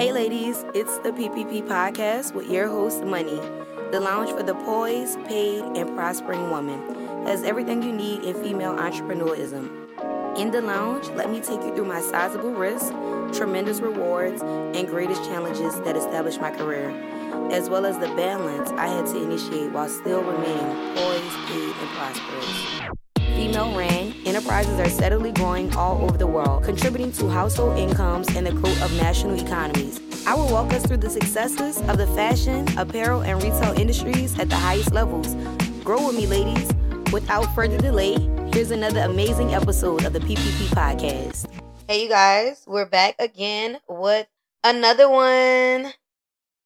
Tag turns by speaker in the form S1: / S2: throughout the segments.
S1: Hey, ladies, it's the PPP podcast with your host, Moneyy, the lounge for the poised, paid, and prospering woman. Has everything you need in female entrepreneurism. In the lounge, let me take you through my sizable risks, tremendous rewards, and greatest challenges that established my career, as well as the balance I had to initiate while still remaining poised, paid, and prosperous female ran, enterprises are steadily growing all over the world, contributing to household incomes and the growth of national economies. I will walk us through the successes of the fashion, apparel, and retail industries at the highest levels. Grow with me, ladies. Without further delay, here's another amazing episode of the PPP podcast. Hey, you guys, we're back again with another one.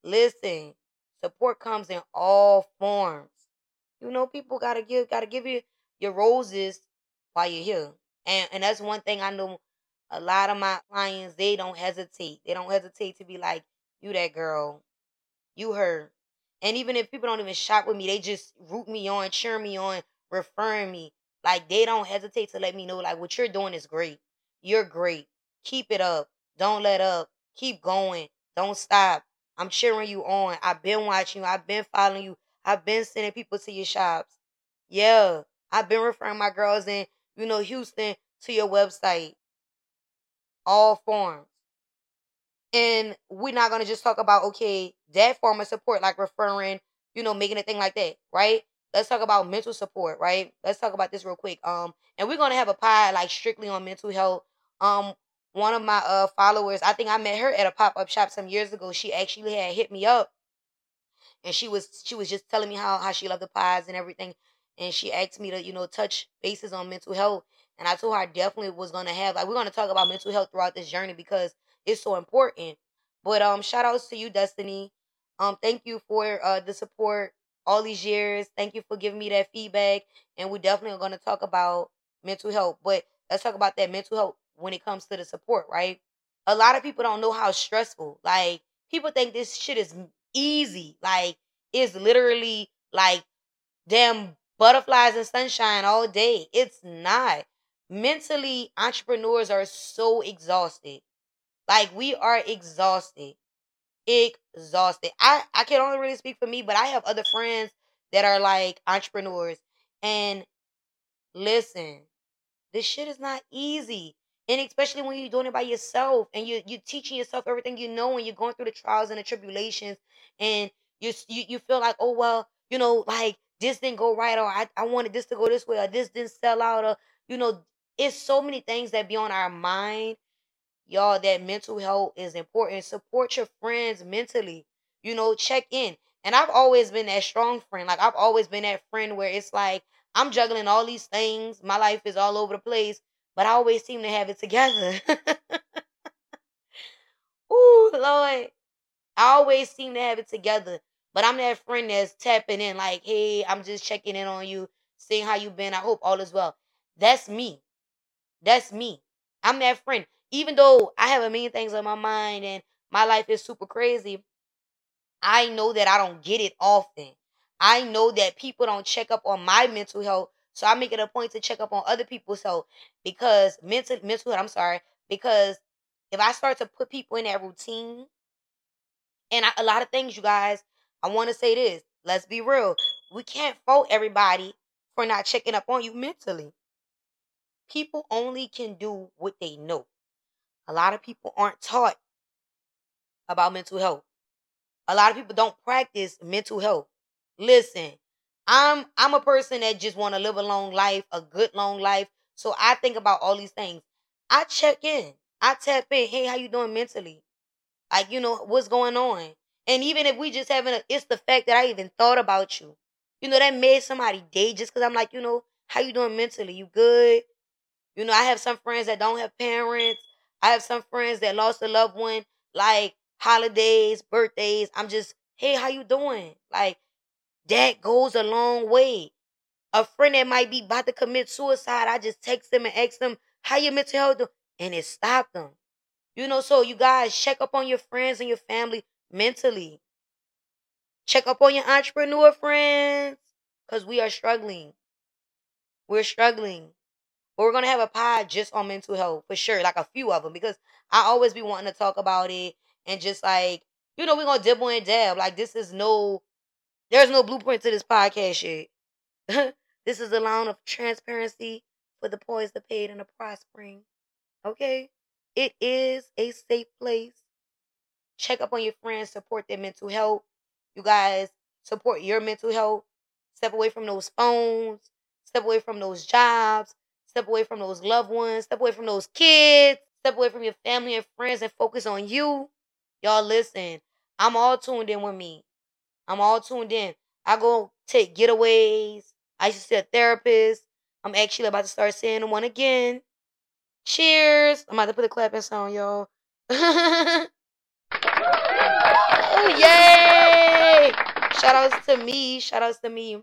S1: Listen, support comes in all forms. You know, people gotta give, gotta give you your roses while you're here. And and that's one thing I know a lot of my clients, they don't hesitate. They don't hesitate to be like, you that girl. You her. And even if people don't even shop with me, they just root me on, cheer me on, referring me. Like they don't hesitate to let me know like what you're doing is great. You're great. Keep it up. Don't let up. Keep going. Don't stop. I'm cheering you on. I've been watching you. I've been following you. I've been sending people to your shops. Yeah. I've been referring my girls in, you know, Houston to your website. All forms. And we're not gonna just talk about okay, that form of support, like referring, you know, making a thing like that, right? Let's talk about mental support, right? Let's talk about this real quick. Um, and we're gonna have a pie like strictly on mental health. Um, one of my uh followers, I think I met her at a pop up shop some years ago. She actually had hit me up, and she was she was just telling me how how she loved the pies and everything and she asked me to, you know, touch bases on mental health. And I told her I definitely was gonna have like we're gonna talk about mental health throughout this journey because it's so important. But um shout outs to you, Destiny. Um thank you for uh the support all these years. Thank you for giving me that feedback. And we definitely are gonna talk about mental health. But let's talk about that mental health when it comes to the support, right? A lot of people don't know how stressful. Like people think this shit is easy. Like it's literally like damn butterflies and sunshine all day. It's not. Mentally, entrepreneurs are so exhausted. Like we are exhausted. Exhausted. I, I can only really speak for me, but I have other friends that are like entrepreneurs. And listen, this shit is not easy. And especially when you're doing it by yourself and you you're teaching yourself everything you know and you're going through the trials and the tribulations and you you, you feel like, oh well, you know, like this didn't go right or I, I wanted this to go this way or this didn't sell out or you know it's so many things that be on our mind y'all that mental health is important. Support your friends mentally you know check in. And i've always been that strong friend. Like i've always been that friend where it's like i'm juggling all these things. My life is all over the place but i always seem to have it together. Ooh, lord. I always seem to have it together but I'm that friend that's tapping in, like, hey, I'm just checking in on you, seeing how you been. I hope all is well. That's me. That's me. I'm that friend. Even though I have a million things on my mind and my life is super crazy, I know that I don't get it often. I know that people don't check up on my mental health. So I make it a point to check up on other people's health because mental mental health, I'm sorry, because if I start to put people in that routine, and I, a lot of things, you guys, I want to say this. Let's be real. We can't fault everybody for not checking up on you mentally. People only can do what they know. A lot of people aren't taught about mental health. A lot of people don't practice mental health. Listen, I'm I'm a person that just want to live a long life, a good long life. So I think about all these things. I check in. I tap in. Hey, how you doing mentally? Like, you know, what's going on? And even if we just having a, it's the fact that I even thought about you. You know, that made somebody day just because I'm like, you know, how you doing mentally? You good? You know, I have some friends that don't have parents. I have some friends that lost a loved one, like holidays, birthdays. I'm just, hey, how you doing? Like, that goes a long way. A friend that might be about to commit suicide, I just text them and ask them, how your mental health? And it stopped them. You know, so you guys check up on your friends and your family mentally. Check up on your entrepreneur friends because we are struggling. We're struggling. But we're going to have a pod just on mental health for sure, like a few of them because I always be wanting to talk about it. and just like, you know, we're gonna dibble and dab. Like this is no there's no blueprint to this podcast shit. this is a line of transparency for the poised, the paid, and the prospering. Okay? It is a safe place. Check up on your friends, support their mental health. You guys support your mental health. Step away from those phones. Step away from those jobs. Step away from those loved ones. Step away from those kids. Step away from your family and friends and focus on you. Y'all listen. I'm all tuned in with me. I'm all tuned in. I go take getaways. I used to see a therapist. I'm actually about to start seeing one again. Cheers. I'm about to put a clapping sound, y'all. oh, yay! Shout outs to me. Shout outs to me.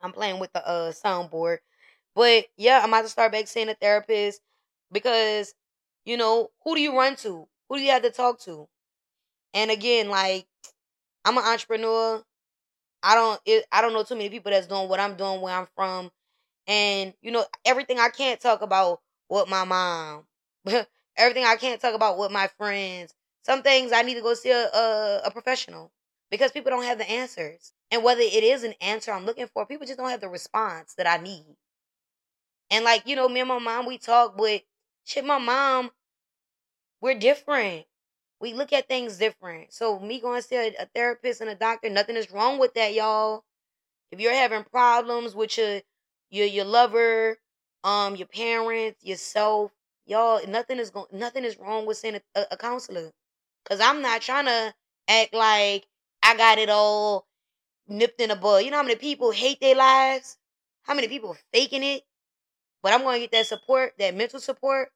S1: I'm playing with the uh soundboard. But yeah, I'm about to start back seeing a therapist because, you know, who do you run to? Who do you have to talk to? And again, like, I'm an entrepreneur. I don't it, I don't know too many people that's doing what I'm doing where I'm from. And you know, everything I can't talk about with my mom. everything I can't talk about with my friends. Some things I need to go see a, a, a professional because people don't have the answers. And whether it is an answer I'm looking for, people just don't have the response that I need. And like, you know, me and my mom, we talk, but shit, my mom, we're different. We look at things different. So me going to see a, a therapist and a doctor, nothing is wrong with that, y'all. If you're having problems with your your your lover, um, your parents, yourself, y'all, nothing is going nothing is wrong with seeing a, a, a counselor. Cause I'm not trying to act like I got it all nipped in the bud. You know how many people hate their lives? How many people faking it? But I'm gonna get that support, that mental support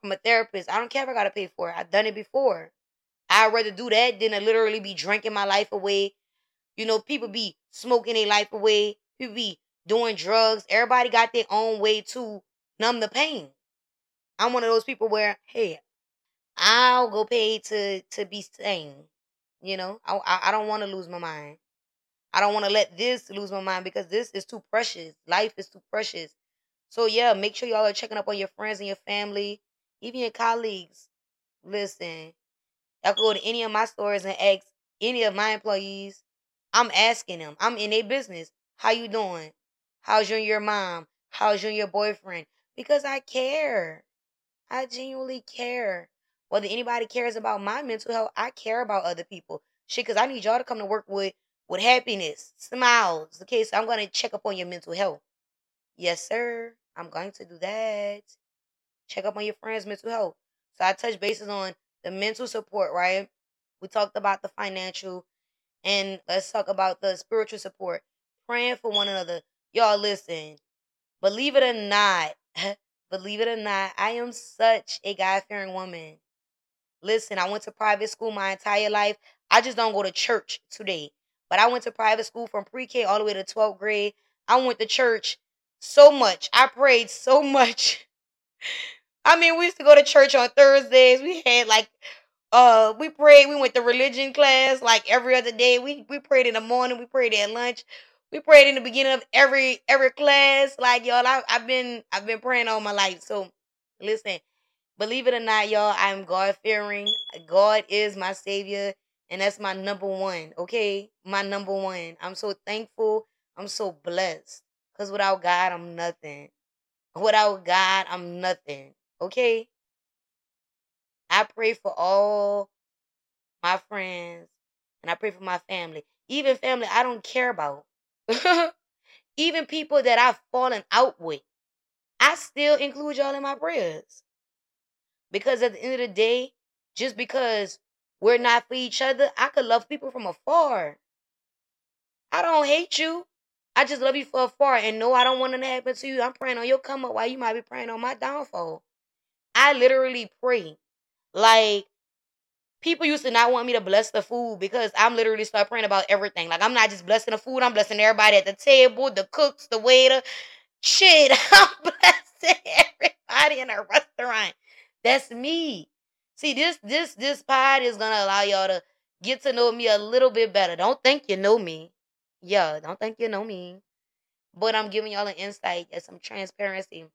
S1: from a therapist. I don't care if I gotta pay for it. I've done it before. I'd rather do that than to literally be drinking my life away. You know, people be smoking their life away. People be doing drugs. Everybody got their own way to numb the pain. I'm one of those people where, hey, I'll go pay to to be sane. You know, I I, I don't want to lose my mind. I don't want to let this lose my mind because this is too precious. Life is too precious. So yeah, make sure y'all are checking up on your friends and your family, even your colleagues. Listen, y'all can go to any of my stores and ask any of my employees. I'm asking them. I'm in their business. How you doing? How's you and your mom? How's you and your boyfriend? Because I care. I genuinely care. Whether anybody cares about my mental health, I care about other people. Shit, because I need y'all to come to work with with happiness, smiles. Okay, so I'm to check up on your mental health. Yes, sir. I'm going to do that. Check up on your friend's mental health. So I touch bases on the mental support, right? We talked about the financial, and let's talk about the spiritual support. Praying for one another. Y'all listen. Believe it or not, believe it or not, I am such a God fearing woman. Listen, I went to private school my entire life. I just don't go to church today. But I went to private school from pre K all the way to 12th grade. I went to church so much. I prayed so much. I mean, we used to go to church on Thursdays. We had like uh we prayed, we went to religion class like every other day. We we prayed in the morning, we prayed at lunch. We prayed in the beginning of every every class. Like y'all, I, I've been I've been praying all my life. So listen, believe it or not, y'all, I'm God fearing. God is my savior. And that's my number one, okay? My number one. I'm so thankful. I'm so blessed. Because without God, I'm nothing. Without God, I'm nothing, okay? I pray for all my friends and I pray for my family. Even family I don't care about. Even people that I've fallen out with. I still include y'all in my prayers. Because at the end of the day, just because we're not for each other. I could love people from afar. I don't hate you. I just love you for afar. And no, I don't want it to happen to you. I'm praying on your come up while you might be praying on my downfall. I literally pray. Like, people used to not want me to bless the food because I'm literally start praying about everything. Like, I'm not just blessing the food, I'm blessing everybody at the table, the cooks, the waiter. Shit, I'm blessing everybody in a restaurant. That's me. See, this this this pod is gonna allow y'all to get to know me a little bit better. Don't think you know me. Yeah, don't think you know me. But I'm giving y'all an insight and some transparency.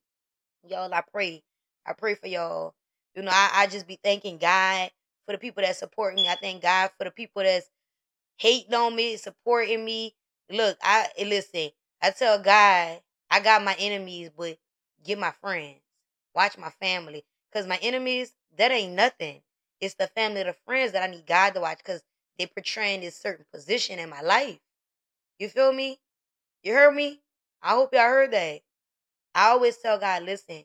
S1: Y'all, I pray. I pray for y'all. You know, I, I just be thanking God for the people that support me. I thank God for the people that's hating on me, supporting me. Look, I listen. I tell God, I got my enemies, but get my friends. Watch my family, cause my enemies that ain't nothing. It's the family, the friends that I need God to watch, cause they portraying this certain position in my life. You feel me? You heard me? I hope y'all heard that. I always tell God, listen,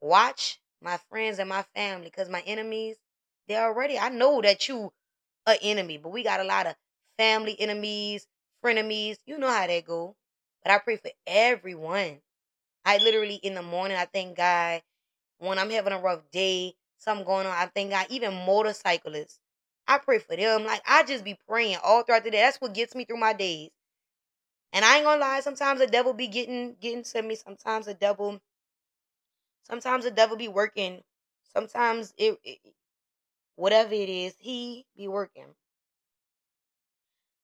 S1: watch my friends and my family, cause my enemies, they're already. I know that you a enemy, but we got a lot of family enemies, frenemies. You know how that go. But I pray for everyone. I literally in the morning, I thank God. When I'm having a rough day, something going on, I thank God. Even motorcyclists, I pray for them. Like I just be praying all throughout the day. That's what gets me through my days. And I ain't gonna lie, sometimes the devil be getting getting to me. Sometimes the devil, sometimes the devil be working. Sometimes it, it whatever it is, he be working.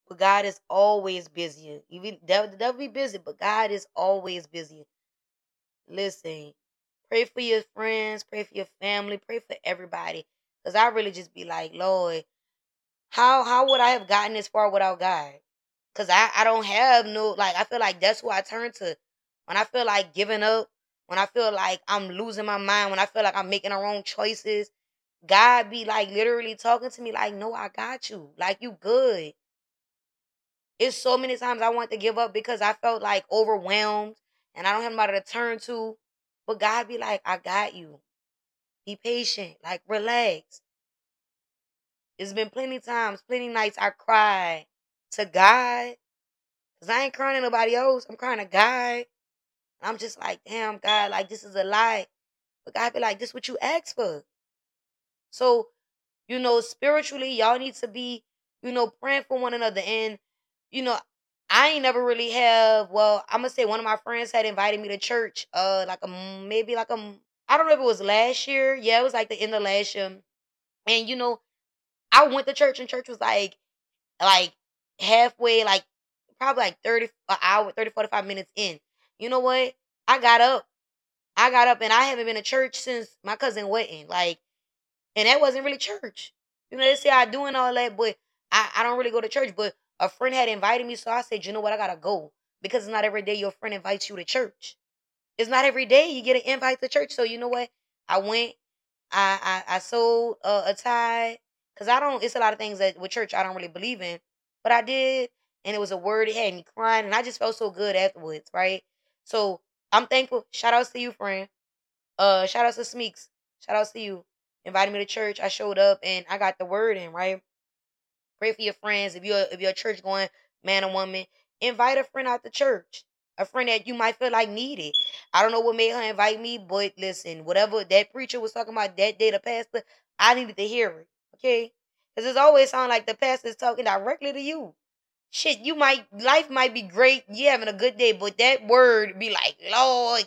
S1: But God is always busy. Even devil, the devil be busy, but God is always busy. Listen, pray for your friends, pray for your family, pray for everybody. Cause I really just be like, Lord, how how would I have gotten this far without God? Cause I I don't have no like I feel like that's who I turn to when I feel like giving up, when I feel like I'm losing my mind, when I feel like I'm making the wrong choices. God be like literally talking to me like, no, I got you. Like you good. It's so many times I want to give up because I felt like overwhelmed and I don't have nobody to turn to. But God be like, I got you. Be patient. Like relax. It's been plenty times, plenty nights I cried to God. Cause I ain't crying to nobody else. I'm crying to God. I'm just like, damn, God, like this is a lie. But God be like, this is what you asked for. So, you know, spiritually, y'all need to be, you know, praying for one another. And you know, I ain't never really have. Well, I'm gonna say one of my friends had invited me to church. Uh, like a maybe like a I don't know if it was last year. Yeah, it was like the end of last year. And you know, I went to church and church was like, like halfway, like probably like 30 an hour, 30, 45 minutes in. You know what? I got up. I got up and I haven't been to church since my cousin wedding. Like, and that wasn't really church. You know, they say I doing all that, but I, I don't really go to church. But a friend had invited me, so I said, you know what, I gotta go because it's not every day your friend invites you to church. It's not every day you get an invite to church. So you know what, I went. I I, I sold a tie because I don't. It's a lot of things that with church I don't really believe in, but I did, and it was a word. It had me crying, and I just felt so good afterwards, right? So I'm thankful. Shout outs to you, friend. Uh, shout outs to Smeeks. Shout outs to you. Invited me to church. I showed up and I got the word in, right? Pray for your friends. If you're if you're a church going man or woman, invite a friend out to church. A friend that you might feel like needed. I don't know what made her invite me, but listen, whatever that preacher was talking about that day, the pastor, I needed to hear it. Okay? Because it's always sound like the pastor's talking directly to you. Shit, you might life might be great, you having a good day, but that word be like, Lord,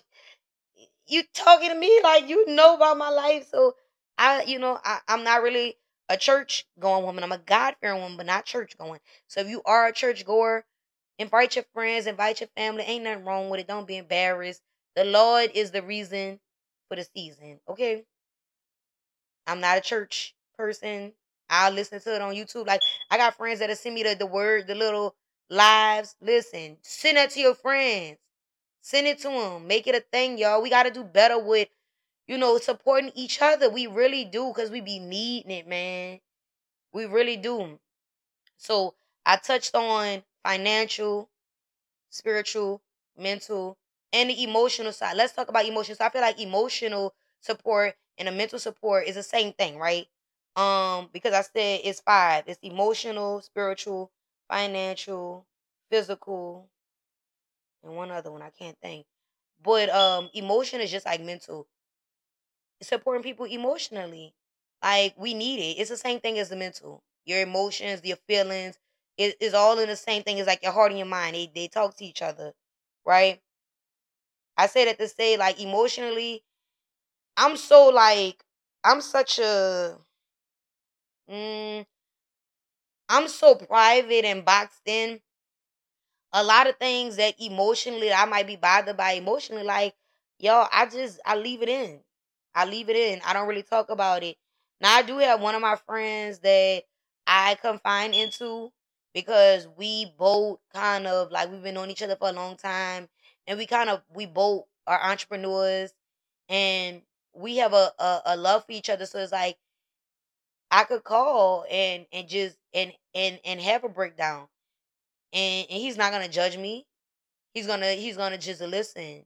S1: you talking to me like you know about my life. So I, you know, I, I'm not really a church going woman. I'm a God fearing woman, but not church going. So if you are a church goer, invite your friends, invite your family. Ain't nothing wrong with it. Don't be embarrassed. The Lord is the reason for the season. Okay. I'm not a church person. I'll listen to it on YouTube. Like I got friends that'll send me the, the word, the little lives. Listen, send that to your friends. Send it to them. Make it a thing, y'all. We got to do better with you know, supporting each other. We really do because we be needing it, man. We really do. So I touched on financial, spiritual, mental, and the emotional side. Let's talk about emotions. So I feel like emotional support and the mental support is the same thing, right? Um, because I said it's five. It's emotional, spiritual, financial, physical, and one other one I can't think. But um, emotion is just like mental supporting people emotionally. Like we need it. It's the same thing as the mental. Your emotions, your feelings, it is all in the same thing. It's like your heart and your mind. They they talk to each other, right? I say that to say like emotionally, I'm so like I'm such a mm, I'm so private and boxed in. A lot of things that emotionally I might be bothered by emotionally, like, yo, I just I leave it in. I leave it in. I don't really talk about it. Now I do have one of my friends that I confine into because we both kind of like we've been on each other for a long time and we kind of we both are entrepreneurs and we have a, a, a love for each other so it's like I could call and and just and and and have a breakdown and, and he's not gonna judge me he's gonna he's gonna just listen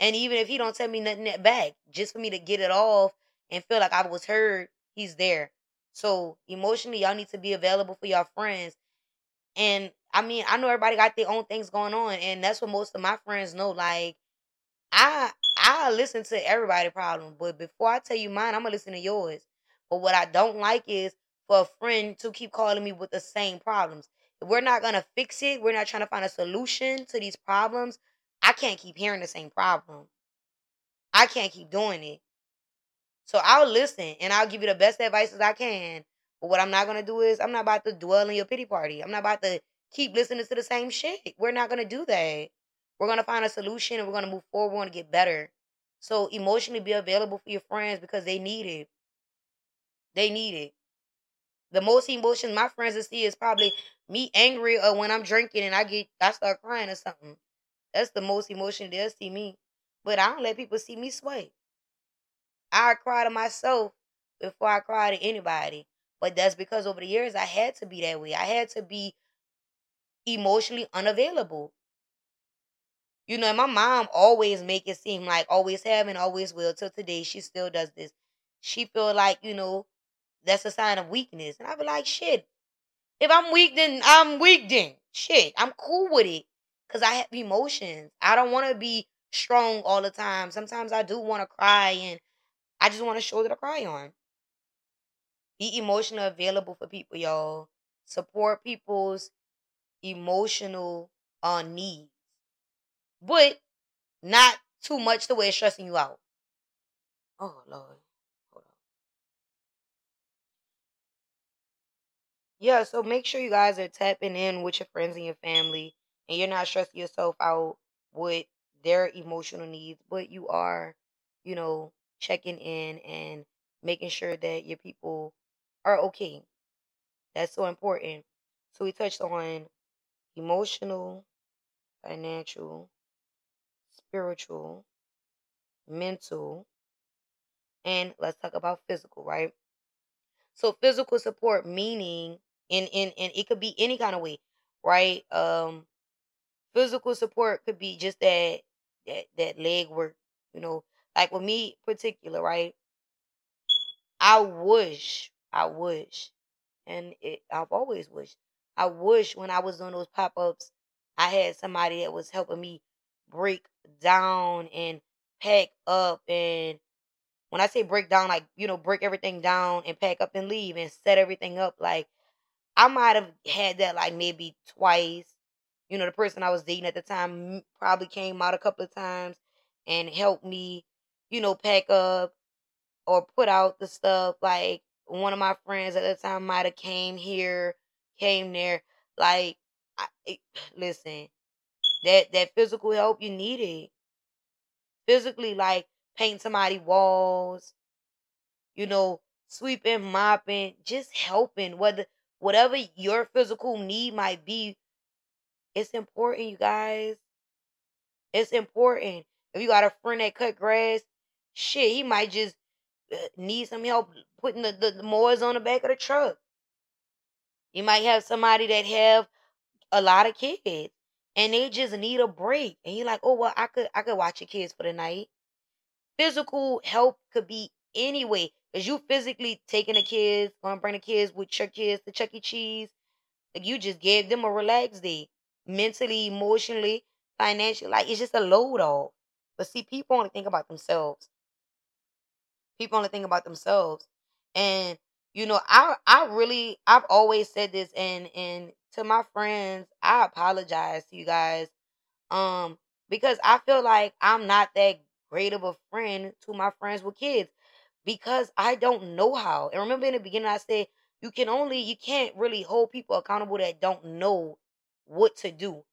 S1: and even if he don't tell me nothing back just for me to get it off and feel like I was heard he's there so emotionally y'all need to be available for your friends and I mean, I know everybody got their own things going on, and that's what most of my friends know. Like, I I listen to everybody' problem, but before I tell you mine, I'm gonna listen to yours. But what I don't like is for a friend to keep calling me with the same problems. If we're not gonna fix it, we're not trying to find a solution to these problems. I can't keep hearing the same problem. I can't keep doing it. So I'll listen and I'll give you the best advice as I can. But what I'm not gonna do is I'm not about to dwell in your pity party. I'm not about to keep listening to the same shit. We're not gonna do that. We're gonna find a solution and we're gonna move forward. We're gonna get better. So emotionally be available for your friends because they need it. They need it. The most emotions my friends will see is probably me angry or when I'm drinking and I get I start crying or something. That's the most emotion they'll see me. But I don't let people see me sway. I cry to myself before I cry to anybody. But that's because over the years I had to be that way. I had to be emotionally unavailable. You know, my mom always make it seem like always have and always will till today. She still does this. She feel like, you know, that's a sign of weakness. And I be like, shit. If I'm weak, then I'm weak then. Shit. I'm cool with it. Cause I have emotions. I don't want to be strong all the time. Sometimes I do want to cry and I just want to show that I cry on. Be emotionally available for people, y'all. Support people's emotional uh, needs, but not too much the way it's stressing you out. Oh Lord, hold on. Yeah, so make sure you guys are tapping in with your friends and your family, and you're not stressing yourself out with their emotional needs, but you are, you know, checking in and making sure that your people are okay. That's so important. So we touched on emotional, financial, spiritual, mental, and let's talk about physical, right? So physical support meaning in in and it could be any kind of way, right? Um physical support could be just that that that leg work, you know, like with me particular, right? I wish I wish, and it, I've always wished. I wish when I was doing those pop ups, I had somebody that was helping me break down and pack up. And when I say break down, like, you know, break everything down and pack up and leave and set everything up, like, I might have had that like maybe twice. You know, the person I was dating at the time probably came out a couple of times and helped me, you know, pack up or put out the stuff. Like, one of my friends at the time might have came here, came there. Like, I, it, listen, that that physical help you needed, physically, like paint somebody walls, you know, sweeping, mopping, just helping. Whether whatever your physical need might be, it's important, you guys. It's important. If you got a friend that cut grass, shit, he might just uh, need some help putting the, the, the mowers on the back of the truck. You might have somebody that have a lot of kids and they just need a break. And you're like, oh well, I could I could watch your kids for the night. Physical help could be anyway. Cause you physically taking the kids, gonna bring the kids with your kids to Chuck E. Cheese. Like you just gave them a relaxed day. Mentally, emotionally, financially. Like it's just a load off. But see, people only think about themselves. People only think about themselves. And you know, I I really I've always said this and and to my friends, I apologize to you guys. Um because I feel like I'm not that great of a friend to my friends with kids because I don't know how. And remember in the beginning I said you can only you can't really hold people accountable that don't know what to do.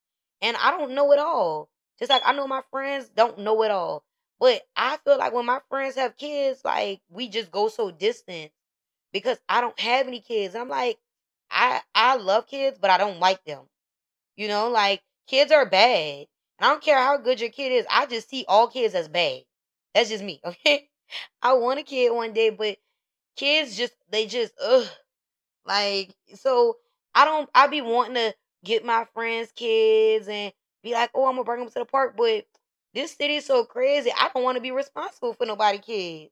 S1: And I don't know it all. Just like I know my friends don't know it all. But I feel like when my friends have kids, like we just go so distant. because I don't have any kids. I'm like, I I love kids, but I don't like them. You know, like kids are bad. And I don't care how good your kid is. I just see all kids as bad. That's just me, okay? I want a kid one day, but kids just they just ugh. Like so I don't I be wanting to get my friends' kids and be like, oh, I'm gonna bring them to the park, but this city is so crazy. I don't want to be responsible for nobody kids.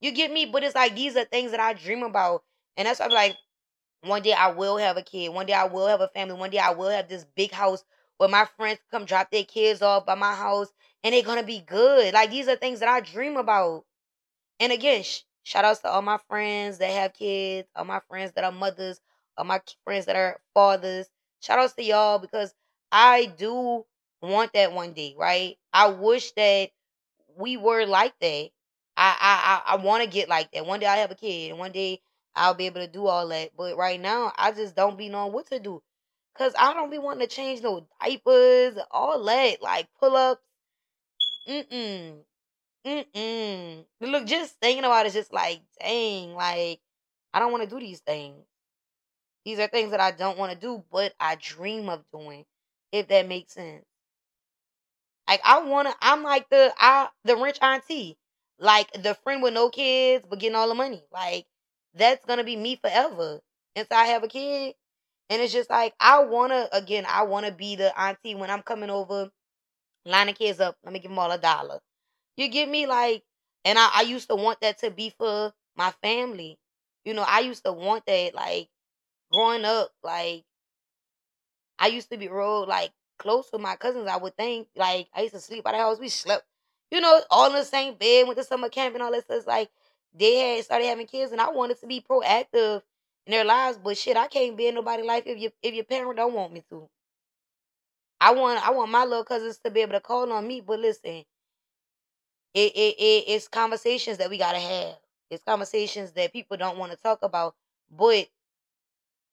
S1: You get me? But it's like these are things that I dream about. And that's why I'm like, one day I will have a kid. One day I will have a family. One day I will have this big house where my friends come drop their kids off by my house and they're gonna be good. Like these are things that I dream about. And again, sh- shout outs to all my friends that have kids, all my friends that are mothers, all my friends that are fathers. Shout outs to y'all because I do want that one day, right? I wish that we were like that. I I I, want to get like that. One day I have a kid, and one day I'll be able to do all that. But right now, I just don't be knowing what to do. Cause I don't be wanting to change no diapers, all that, like pull ups. Mm mm. Mm-mm. Look, just thinking about it, it's just like, dang, like, I don't want to do these things. These are things that I don't want to do, but I dream of doing, if that makes sense. Like I wanna, I'm like the I the rich auntie, like the friend with no kids but getting all the money. Like that's gonna be me forever until I have a kid. And it's just like I wanna again, I wanna be the auntie when I'm coming over, line the kids up. Let me give them all a dollar. You get me like, and I, I used to want that to be for my family. You know, I used to want that like growing up. Like I used to be real like close with my cousins. I would think like I used to sleep by the house. We slept, you know, all in the same bed. Went to summer camp and all that stuff. Like they had started having kids, and I wanted to be proactive in their lives. But shit, I can't be in nobody's life if you if your parent don't want me to. I want I want my little cousins to be able to call on me. But listen, it it, it it's conversations that we gotta have. It's conversations that people don't want to talk about, but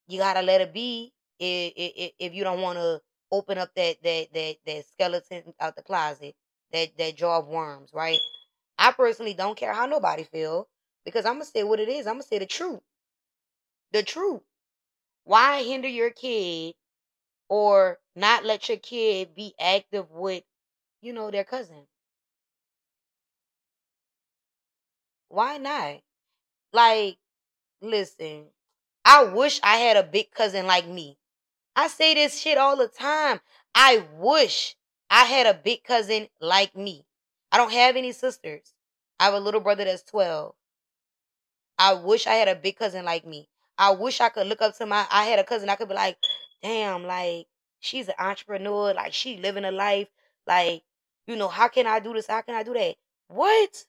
S1: you gotta let it be. If if you don't want to open up that that that that skeleton out the closet, that that jar of worms, right? I personally don't care how nobody feel because I'm gonna say what it is. I'm gonna say the truth. The truth. Why hinder your kid or not let your kid be active with, you know, their cousin? Why not? Like, listen, I wish I had a big cousin like me. I say this shit all the time. I wish I had a big cousin like me. I don't have any sisters. I have a little brother that's 12. I wish I had a big cousin like me. I wish I could look up to my I had a cousin I could be like, "Damn, like she's an entrepreneur, like she living a life, like, you know, how can I do this? How can I do that?" What?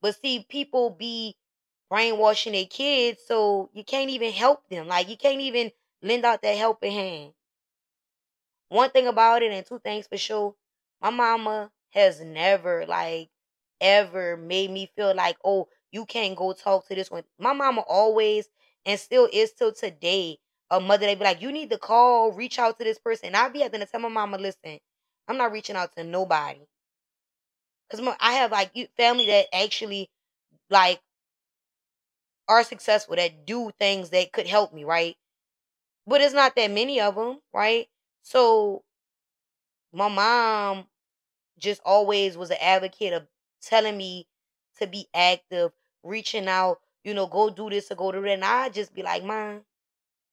S1: But see, people be brainwashing their kids, so you can't even help them. Like you can't even lend out that helping hand. One thing about it, and two things for sure, my mama has never like ever made me feel like, oh, you can't go talk to this one. My mama always and still is till today a mother they be like, you need to call, reach out to this person. And I be having to tell my mama, listen, I'm not reaching out to nobody. Cause I have like family that actually like are successful that do things that could help me, right? But it's not that many of them, right? So my mom just always was an advocate of telling me to be active, reaching out, you know, go do this or go do that. And I just be like, Mom,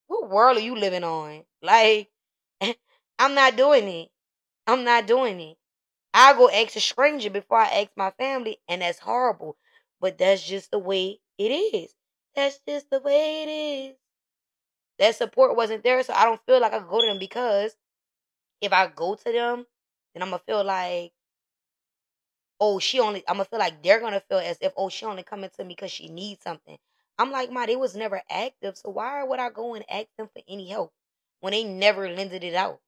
S1: what world are you living on? Like, I'm not doing it. I'm not doing it. I go ask a stranger before I ask my family, and that's horrible. But that's just the way it is. That's just the way it is that support wasn't there. So I don't feel like I could go to them because if I go to them, then I'm gonna feel like, oh, she only. I'm gonna feel like they're gonna feel as if, oh, she only coming to me because she needs something. I'm like, my, they was never active. So why would I go and ask them for any help when they never lended it out?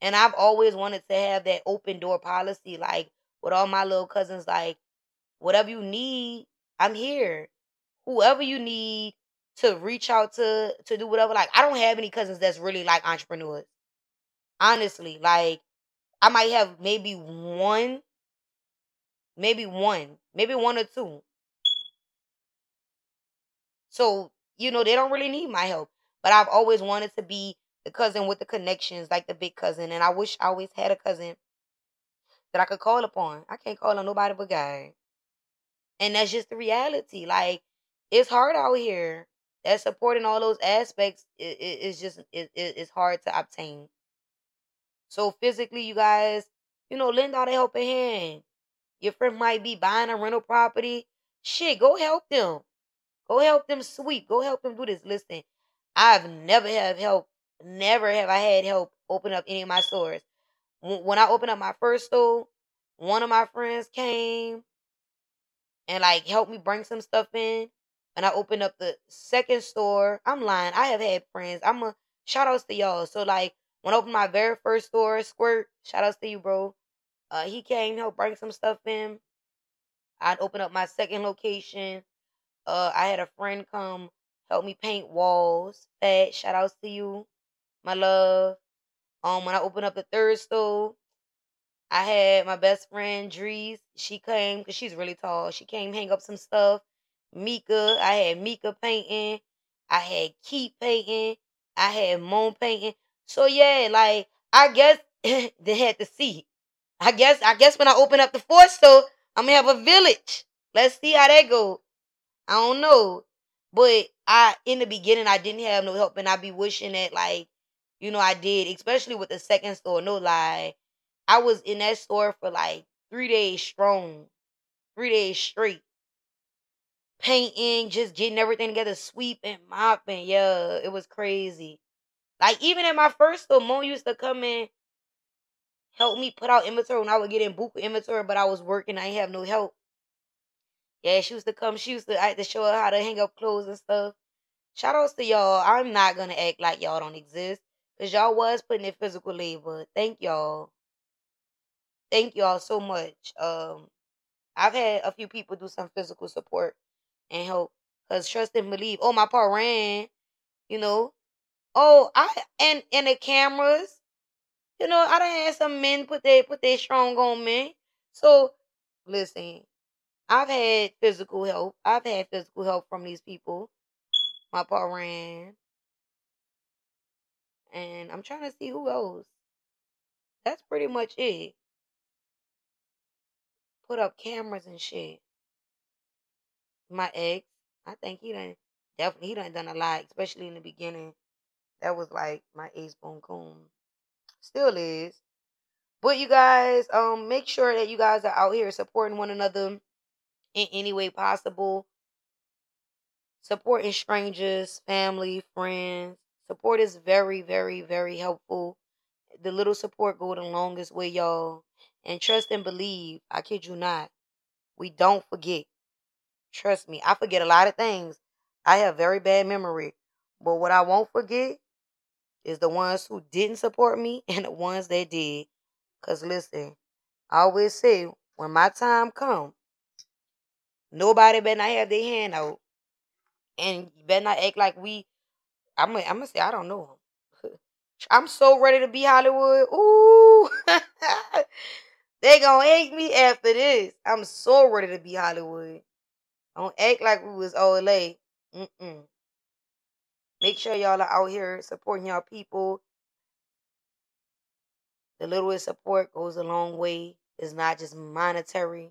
S1: And I've always wanted to have that open door policy, like with all my little cousins, like whatever you need, I'm here. Whoever you need, to reach out to to do whatever. Like I don't have any cousins that's really like entrepreneurs. Honestly, like I might have maybe one, maybe one, maybe one or two. So, you know, they don't really need my help. But I've always wanted to be the cousin with the connections, like the big cousin. And I wish I always had a cousin that I could call upon. I can't call on nobody but God. And that's just the reality. Like, it's hard out here. That supporting all those aspects is just it, it's hard to obtain. So physically, you guys, you know, lend out a helping hand. Your friend might be buying a rental property. Shit, go help them. Go help them sweep. Go help them do this. Listen, I've never have help. Never have I had help open up any of my stores. When I opened up my first store, one of my friends came and like helped me bring some stuff in. And I opened up the second store. I'm lying. I have had friends. I'm a shout outs to y'all. So like when I opened my very first store, Squirt, shout outs to you, bro. Uh, he came, help bring some stuff in. I'd open up my second location. Uh, I had a friend come help me paint walls. Fat, shout outs to you, my love. Um, when I opened up the third store, I had my best friend Drees. She came because she's really tall. She came hang up some stuff. Mika, I had Mika painting. I had Keith painting. I had Moan painting. So yeah, like I guess they had to see. I guess I guess when I open up the fourth store, I'm gonna have a village. Let's see how that go. I don't know. But I in the beginning I didn't have no help and I be wishing that like, you know, I did, especially with the second store, no lie. I was in that store for like three days strong. Three days straight. Painting, just getting everything together, sweeping, mopping. Yeah, it was crazy. Like even in my first store, Mo used to come in help me put out inventory when I would get in book inventory, but I was working. I didn't have no help. Yeah, she used to come. She used to I had to show her how to hang up clothes and stuff. Shout outs to y'all. I'm not gonna act like y'all don't exist. Cause y'all was putting in physical labor. Thank y'all. Thank y'all so much. Um I've had a few people do some physical support and help. Cause trust and believe. Oh, my part ran. You know. Oh, I and and the cameras you know, I done had some men put their put their strong on me. So listen, I've had physical help. I've had physical help from these people. My pa ran. And I'm trying to see who else. That's pretty much it. Put up cameras and shit. My ex, I think he done definitely he done done a lot, especially in the beginning. That was like my ace boom coon. Still is. But you guys, um, make sure that you guys are out here supporting one another in any way possible. Supporting strangers, family, friends. Support is very, very, very helpful. The little support go the longest way, y'all. And trust and believe. I kid you not. We don't forget. Trust me, I forget a lot of things. I have very bad memory. But what I won't forget is the ones who didn't support me and the ones that did. Cause listen, I always say when my time come, nobody better not have their hand out, and better not act like we. I'm gonna, I'm gonna say I don't know I'm so ready to be Hollywood. Ooh, they gonna hate me after this. I'm so ready to be Hollywood. Don't act like we was OLA. Mm-mm. Make sure y'all are out here supporting y'all people. The littlest support goes a long way. It's not just monetary.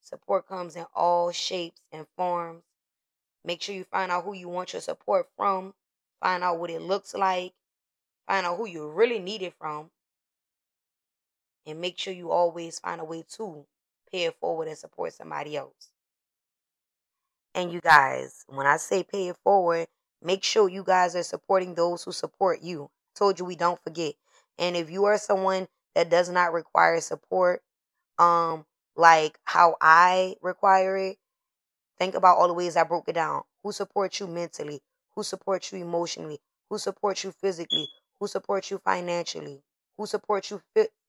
S1: Support comes in all shapes and forms. Make sure you find out who you want your support from. Find out what it looks like. Find out who you really need it from. And make sure you always find a way to pay it forward and support somebody else. And you guys, when I say pay it forward, Make sure you guys are supporting those who support you. Told you we don't forget. And if you are someone that does not require support, um, like how I require it, think about all the ways I broke it down. Who supports you mentally? Who supports you emotionally? Who supports you physically? Who supports you financially? Who supports you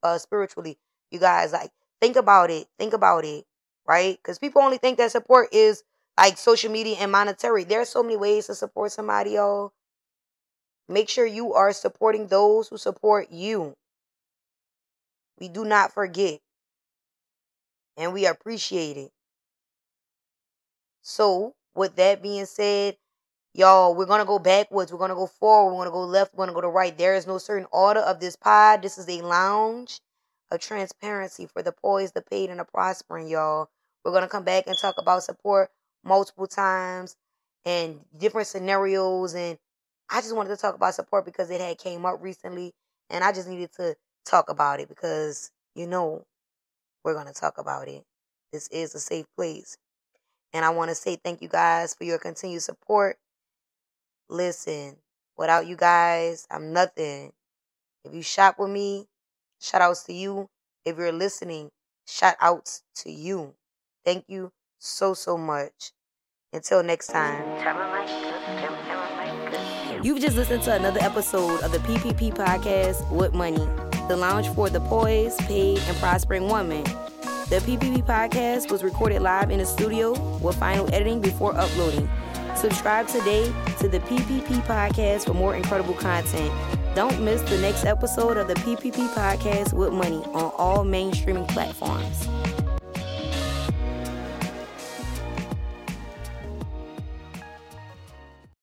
S1: uh, spiritually? You guys, like, think about it. Think about it, right? Because people only think that support is like social media and monetary. There are so many ways to support somebody, y'all. Make sure you are supporting those who support you. We do not forget. And we appreciate it. So, with that being said, y'all, we're gonna go backwards. We're gonna go forward. We're gonna go left. We're gonna go to right. There is no certain order of this pod. This is a lounge of transparency for the poised, the paid, and the prospering, y'all. We're gonna come back and talk about support multiple times and different scenarios. And I just wanted to talk about support because it had came up recently, and I just needed to talk about it because you know we're gonna talk about it. This is a safe place. And I want to say thank you guys for your continued support. Listen, without you guys, I'm nothing. If you shop with me, shout outs to you. If you're listening, shout outs to you. Thank you so, so much. Until next time. You've just listened to another episode of the PPP podcast with Moneyy, the lounge for the poised, paid, and prospering woman. The PPP podcast was recorded live in the studio with final editing before uploading. Subscribe today to the PPP podcast for more incredible content. Don't miss the next episode of the PPP podcast with Moneyy on all mainstreaming platforms.